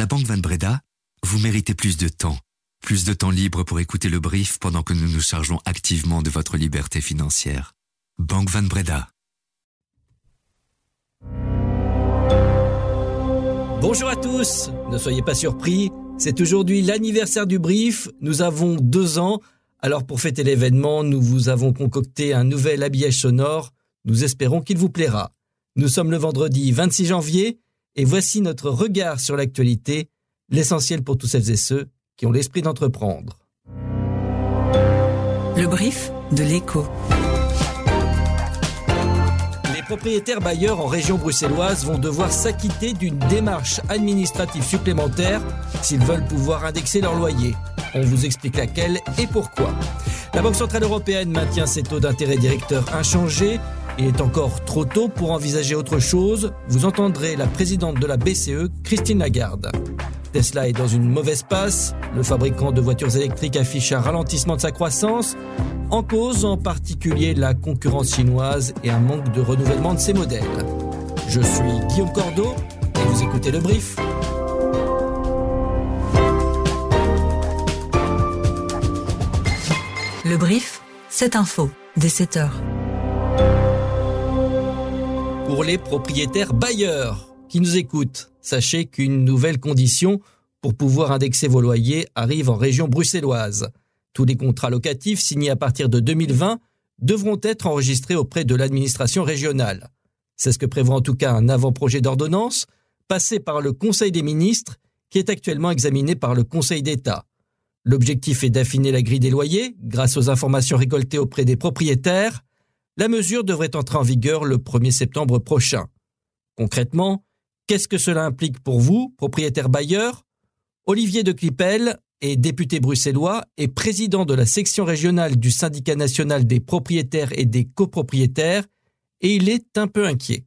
la Banque Van Breda, vous méritez plus de temps. Plus de temps libre pour écouter le brief pendant que nous nous chargeons activement de votre liberté financière. Banque Van Breda. Bonjour à tous, ne soyez pas surpris, c'est aujourd'hui l'anniversaire du brief, nous avons deux ans, alors pour fêter l'événement, nous vous avons concocté un nouvel habillage sonore, nous espérons qu'il vous plaira. Nous sommes le vendredi 26 janvier, et voici notre regard sur l'actualité, l'essentiel pour tous celles et ceux qui ont l'esprit d'entreprendre. Le brief de l'écho. Les propriétaires bailleurs en région bruxelloise vont devoir s'acquitter d'une démarche administrative supplémentaire s'ils veulent pouvoir indexer leur loyer. On vous explique laquelle et pourquoi. La Banque Centrale Européenne maintient ses taux d'intérêt directeurs inchangés. Il est encore trop tôt pour envisager autre chose. Vous entendrez la présidente de la BCE, Christine Lagarde. Tesla est dans une mauvaise passe. Le fabricant de voitures électriques affiche un ralentissement de sa croissance. En cause en particulier la concurrence chinoise et un manque de renouvellement de ses modèles. Je suis Guillaume Cordeau et vous écoutez le brief. Le brief, cette info, dès 7 heures. Pour les propriétaires bailleurs qui nous écoutent, sachez qu'une nouvelle condition pour pouvoir indexer vos loyers arrive en région bruxelloise. Tous les contrats locatifs signés à partir de 2020 devront être enregistrés auprès de l'administration régionale. C'est ce que prévoit en tout cas un avant-projet d'ordonnance passé par le Conseil des ministres qui est actuellement examiné par le Conseil d'État. L'objectif est d'affiner la grille des loyers grâce aux informations récoltées auprès des propriétaires. La mesure devrait entrer en vigueur le 1er septembre prochain. Concrètement, qu'est-ce que cela implique pour vous, propriétaire bailleur? Olivier de Clipel est député bruxellois et président de la section régionale du syndicat national des propriétaires et des copropriétaires, et il est un peu inquiet.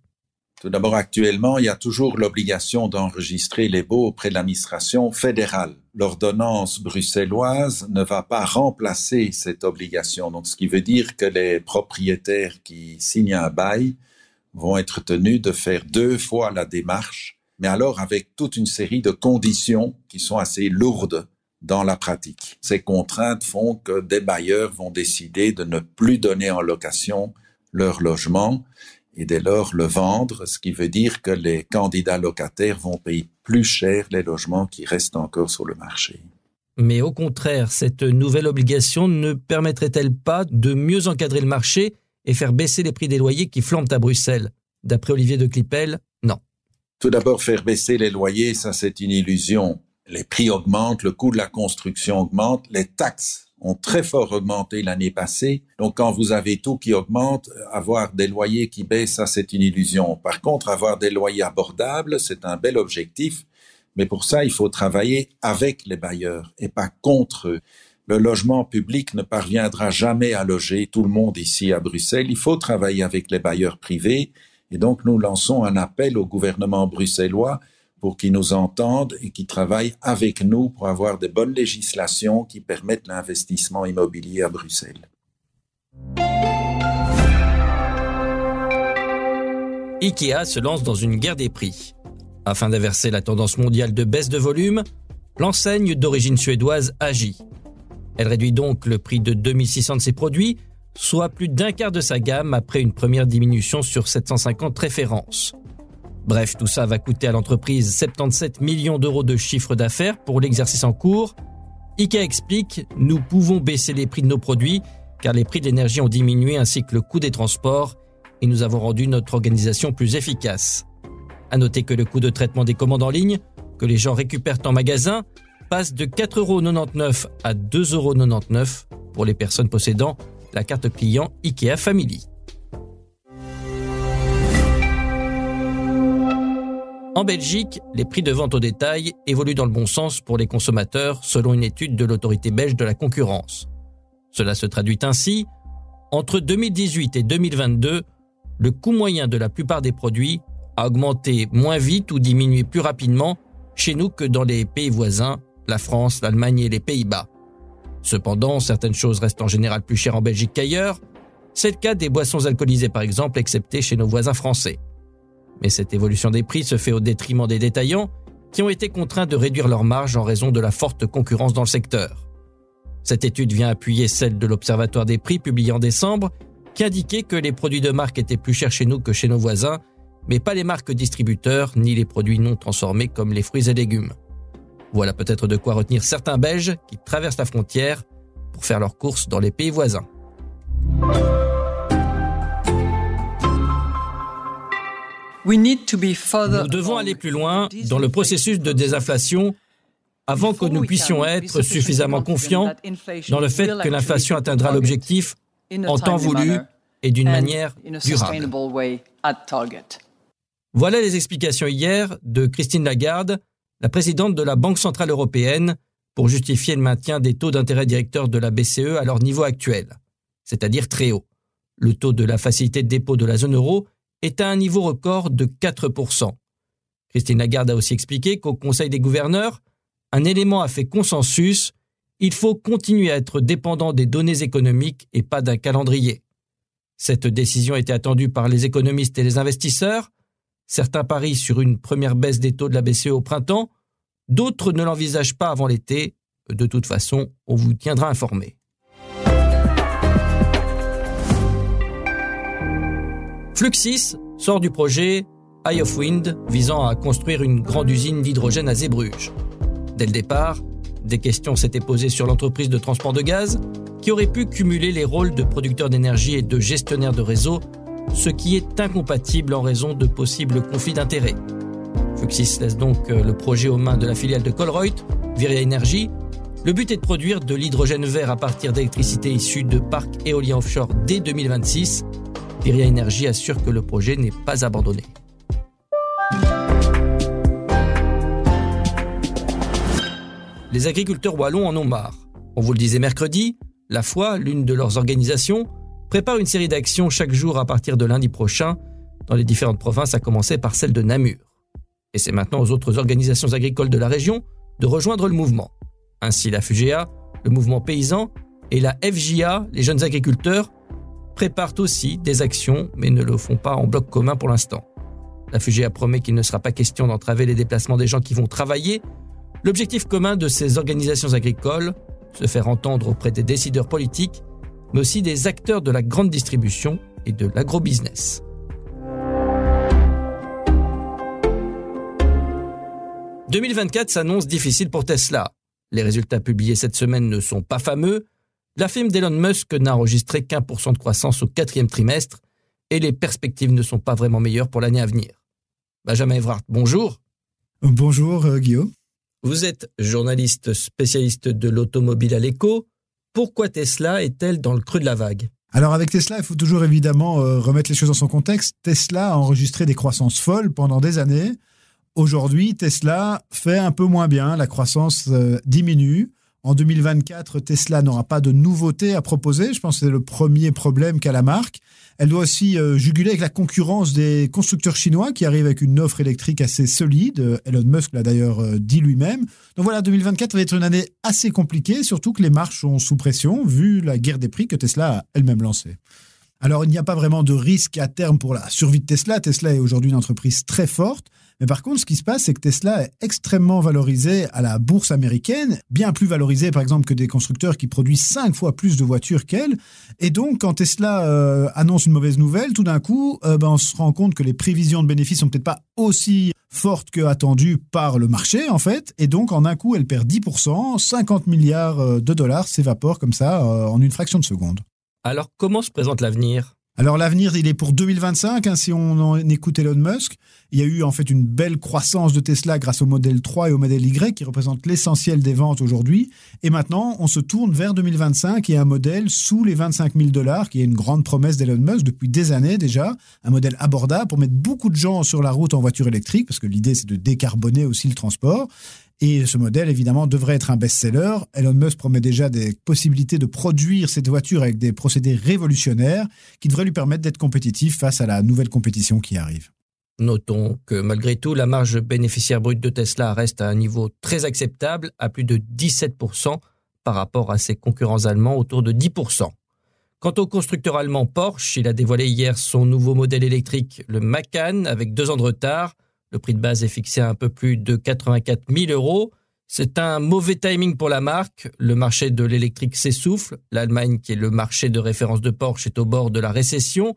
Tout d'abord, actuellement, il y a toujours l'obligation d'enregistrer les baux auprès de l'administration fédérale. L'ordonnance bruxelloise ne va pas remplacer cette obligation. Donc, ce qui veut dire que les propriétaires qui signent un bail vont être tenus de faire deux fois la démarche, mais alors avec toute une série de conditions qui sont assez lourdes dans la pratique. Ces contraintes font que des bailleurs vont décider de ne plus donner en location leur logement et dès lors le vendre, ce qui veut dire que les candidats locataires vont payer plus cher les logements qui restent encore sur le marché. Mais au contraire, cette nouvelle obligation ne permettrait-elle pas de mieux encadrer le marché et faire baisser les prix des loyers qui flambent à Bruxelles? D'après Olivier de Clipel, non. Tout d'abord, faire baisser les loyers, ça c'est une illusion. Les prix augmentent, le coût de la construction augmente, les taxes ont très fort augmenté l'année passée. Donc, quand vous avez tout qui augmente, avoir des loyers qui baissent, ça, c'est une illusion. Par contre, avoir des loyers abordables, c'est un bel objectif. Mais pour ça, il faut travailler avec les bailleurs et pas contre eux. Le logement public ne parviendra jamais à loger tout le monde ici à Bruxelles. Il faut travailler avec les bailleurs privés. Et donc, nous lançons un appel au gouvernement bruxellois pour qu'ils nous entendent et qu'ils travaillent avec nous pour avoir de bonnes législations qui permettent l'investissement immobilier à Bruxelles. IKEA se lance dans une guerre des prix. Afin d'inverser la tendance mondiale de baisse de volume, l'enseigne d'origine suédoise agit. Elle réduit donc le prix de 2600 de ses produits, soit plus d'un quart de sa gamme après une première diminution sur 750 références. Bref, tout ça va coûter à l'entreprise 77 millions d'euros de chiffre d'affaires pour l'exercice en cours. IKEA explique, nous pouvons baisser les prix de nos produits car les prix de l'énergie ont diminué ainsi que le coût des transports et nous avons rendu notre organisation plus efficace. À noter que le coût de traitement des commandes en ligne, que les gens récupèrent en magasin, passe de 4,99€ à 2,99€ pour les personnes possédant la carte client IKEA Family. En Belgique, les prix de vente au détail évoluent dans le bon sens pour les consommateurs selon une étude de l'autorité belge de la concurrence. Cela se traduit ainsi, entre 2018 et 2022, le coût moyen de la plupart des produits a augmenté moins vite ou diminué plus rapidement chez nous que dans les pays voisins, la France, l'Allemagne et les Pays-Bas. Cependant, certaines choses restent en général plus chères en Belgique qu'ailleurs. C'est le cas des boissons alcoolisées par exemple, excepté chez nos voisins français. Mais cette évolution des prix se fait au détriment des détaillants, qui ont été contraints de réduire leurs marges en raison de la forte concurrence dans le secteur. Cette étude vient appuyer celle de l'Observatoire des prix publiée en décembre, qui indiquait que les produits de marque étaient plus chers chez nous que chez nos voisins, mais pas les marques distributeurs ni les produits non transformés comme les fruits et légumes. Voilà peut-être de quoi retenir certains Belges qui traversent la frontière pour faire leurs courses dans les pays voisins. Nous devons aller plus loin dans le processus de désinflation avant que nous puissions être suffisamment confiants dans le fait que l'inflation atteindra l'objectif en temps voulu et d'une manière durable. Voilà les explications hier de Christine Lagarde, la présidente de la Banque Centrale Européenne, pour justifier le maintien des taux d'intérêt directeurs de la BCE à leur niveau actuel, c'est-à-dire très haut. Le taux de la facilité de dépôt de la zone euro est à un niveau record de 4%. Christine Lagarde a aussi expliqué qu'au Conseil des gouverneurs, un élément a fait consensus, il faut continuer à être dépendant des données économiques et pas d'un calendrier. Cette décision était attendue par les économistes et les investisseurs. Certains parient sur une première baisse des taux de la BCE au printemps, d'autres ne l'envisagent pas avant l'été. De toute façon, on vous tiendra informé. Fluxis sort du projet Eye of Wind visant à construire une grande usine d'hydrogène à Zébruges. Dès le départ, des questions s'étaient posées sur l'entreprise de transport de gaz qui aurait pu cumuler les rôles de producteur d'énergie et de gestionnaire de réseau, ce qui est incompatible en raison de possibles conflits d'intérêts. Fluxis laisse donc euh, le projet aux mains de la filiale de Colruyt, Viria Energy. Le but est de produire de l'hydrogène vert à partir d'électricité issue de parcs éoliens offshore dès 2026 Viria Energy assure que le projet n'est pas abandonné. Les agriculteurs wallons en ont marre. On vous le disait mercredi, la foi, l'une de leurs organisations, prépare une série d'actions chaque jour à partir de lundi prochain dans les différentes provinces, à commencer par celle de Namur. Et c'est maintenant aux autres organisations agricoles de la région de rejoindre le mouvement. Ainsi la FUGEA, le mouvement paysan, et la FJA, les jeunes agriculteurs, préparent aussi des actions, mais ne le font pas en bloc commun pour l'instant. La FUGEA promet qu'il ne sera pas question d'entraver les déplacements des gens qui vont travailler. L'objectif commun de ces organisations agricoles, se faire entendre auprès des décideurs politiques, mais aussi des acteurs de la grande distribution et de l'agrobusiness. « 2024 s'annonce difficile pour Tesla. Les résultats publiés cette semaine ne sont pas fameux, la firme d'Elon Musk n'a enregistré qu'un pour cent de croissance au quatrième trimestre et les perspectives ne sont pas vraiment meilleures pour l'année à venir. Benjamin Evrard, bonjour. Bonjour euh, Guillaume. Vous êtes journaliste spécialiste de l'automobile à l'écho. Pourquoi Tesla est-elle dans le creux de la vague? Alors avec Tesla, il faut toujours évidemment euh, remettre les choses dans son contexte. Tesla a enregistré des croissances folles pendant des années. Aujourd'hui, Tesla fait un peu moins bien, la croissance euh, diminue. En 2024, Tesla n'aura pas de nouveautés à proposer. Je pense que c'est le premier problème qu'a la marque. Elle doit aussi euh, juguler avec la concurrence des constructeurs chinois qui arrivent avec une offre électrique assez solide. Elon Musk l'a d'ailleurs euh, dit lui-même. Donc voilà, 2024 va être une année assez compliquée, surtout que les marches sont sous pression vu la guerre des prix que Tesla a elle-même lancée. Alors il n'y a pas vraiment de risque à terme pour la survie de Tesla. Tesla est aujourd'hui une entreprise très forte. Mais par contre, ce qui se passe, c'est que Tesla est extrêmement valorisé à la bourse américaine, bien plus valorisé par exemple que des constructeurs qui produisent cinq fois plus de voitures qu'elle. Et donc, quand Tesla euh, annonce une mauvaise nouvelle, tout d'un coup, euh, ben, on se rend compte que les prévisions de bénéfices sont peut-être pas aussi fortes que attendues par le marché en fait. Et donc, en un coup, elle perd 10%, 50 milliards euh, de dollars s'évaporent comme ça en une fraction de seconde. Alors, comment se présente l'avenir? Alors l'avenir, il est pour 2025, hein, si on en écoute Elon Musk. Il y a eu en fait une belle croissance de Tesla grâce au modèle 3 et au modèle Y qui représentent l'essentiel des ventes aujourd'hui. Et maintenant, on se tourne vers 2025 et un modèle sous les 25 000 dollars, qui est une grande promesse d'Elon Musk depuis des années déjà. Un modèle abordable pour mettre beaucoup de gens sur la route en voiture électrique, parce que l'idée c'est de décarboner aussi le transport. Et ce modèle, évidemment, devrait être un best-seller. Elon Musk promet déjà des possibilités de produire cette voiture avec des procédés révolutionnaires qui devraient lui permettre d'être compétitif face à la nouvelle compétition qui arrive. Notons que malgré tout, la marge bénéficiaire brute de Tesla reste à un niveau très acceptable, à plus de 17% par rapport à ses concurrents allemands autour de 10%. Quant au constructeur allemand Porsche, il a dévoilé hier son nouveau modèle électrique, le Macan, avec deux ans de retard. Le prix de base est fixé à un peu plus de 84 000 euros. C'est un mauvais timing pour la marque. Le marché de l'électrique s'essouffle. L'Allemagne, qui est le marché de référence de Porsche, est au bord de la récession.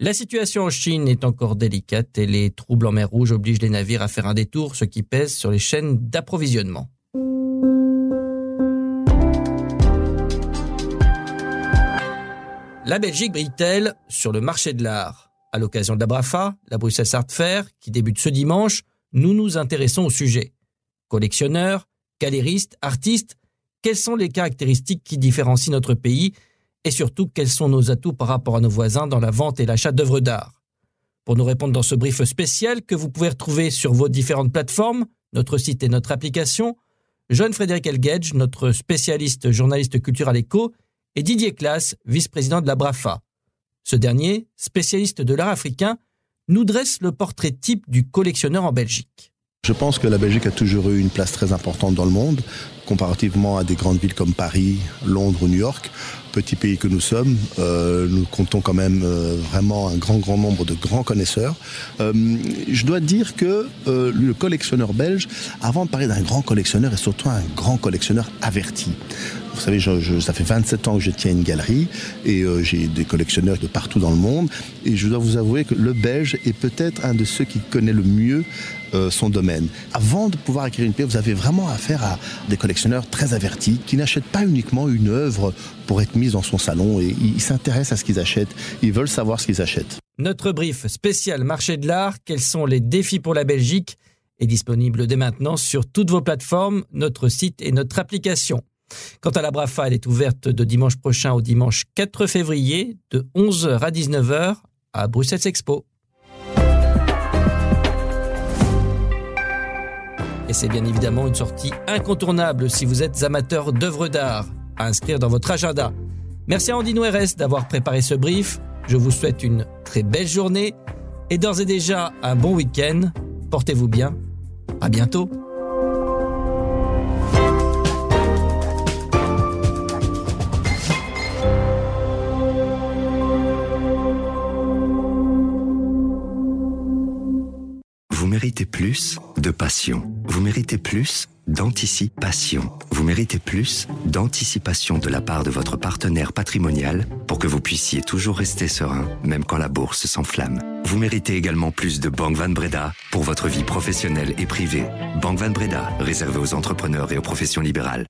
La situation en Chine est encore délicate et les troubles en mer Rouge obligent les navires à faire un détour, ce qui pèse sur les chaînes d'approvisionnement. La Belgique brille-t-elle sur le marché de l'art? À l'occasion de la BRAFA, la Bruxelles Art Fair, qui débute ce dimanche, nous nous intéressons au sujet. Collectionneurs, galéristes, artistes, quelles sont les caractéristiques qui différencient notre pays et surtout quels sont nos atouts par rapport à nos voisins dans la vente et l'achat d'œuvres d'art? Pour nous répondre dans ce brief spécial que vous pouvez retrouver sur vos différentes plateformes, notre site et notre application, John Frédéric Elgedge, notre spécialiste journaliste culturel éco, et Didier Classe, vice-président de la BRAFA. Ce dernier, spécialiste de l'art africain, nous dresse le portrait type du collectionneur en Belgique. Je pense que la Belgique a toujours eu une place très importante dans le monde, comparativement à des grandes villes comme Paris, Londres ou New York. Petit pays que nous sommes, euh, nous comptons quand même euh, vraiment un grand grand nombre de grands connaisseurs. Euh, je dois dire que le collectionneur belge, avant de parler d'un grand collectionneur, est surtout un grand collectionneur averti. Vous savez, je, je, ça fait 27 ans que je tiens une galerie et j'ai des collectionneurs de partout dans le monde. Et je dois vous avouer que le Belge est peut-être un de ceux qui connaît le mieux euh, son domaine. Avant de pouvoir acquérir une pièce, vous avez vraiment affaire à des collectionneurs très avertis qui n'achètent pas uniquement une œuvre pour être mise dans son salon et ils s'intéressent à ce qu'ils achètent. Ils veulent savoir ce qu'ils achètent. Notre brief spécial marché de l'art, quels sont les défis pour la Belgique, est disponible dès maintenant sur toutes vos plateformes, notre site et notre application. Quant à la Brafa, elle est ouverte de dimanche prochain au dimanche 4 février de 11h à 19h à Bruxelles Expo. Et c'est bien évidemment une sortie incontournable si vous êtes amateur d'œuvres d'art à inscrire dans votre agenda. Merci à Andy Noueres d'avoir préparé ce brief. Je vous souhaite une très belle journée et d'ores et déjà un bon week-end. Portez-vous bien. À bientôt. Méritez plus de passion. Vous méritez plus d'anticipation. Vous méritez plus d'anticipation de la part de votre partenaire patrimonial pour que vous puissiez toujours rester serein, même quand la bourse s'enflamme. Vous méritez également plus de Banque Van Breda pour votre vie professionnelle et privée. Banque Van Breda, réservée aux entrepreneurs et aux professions libérales.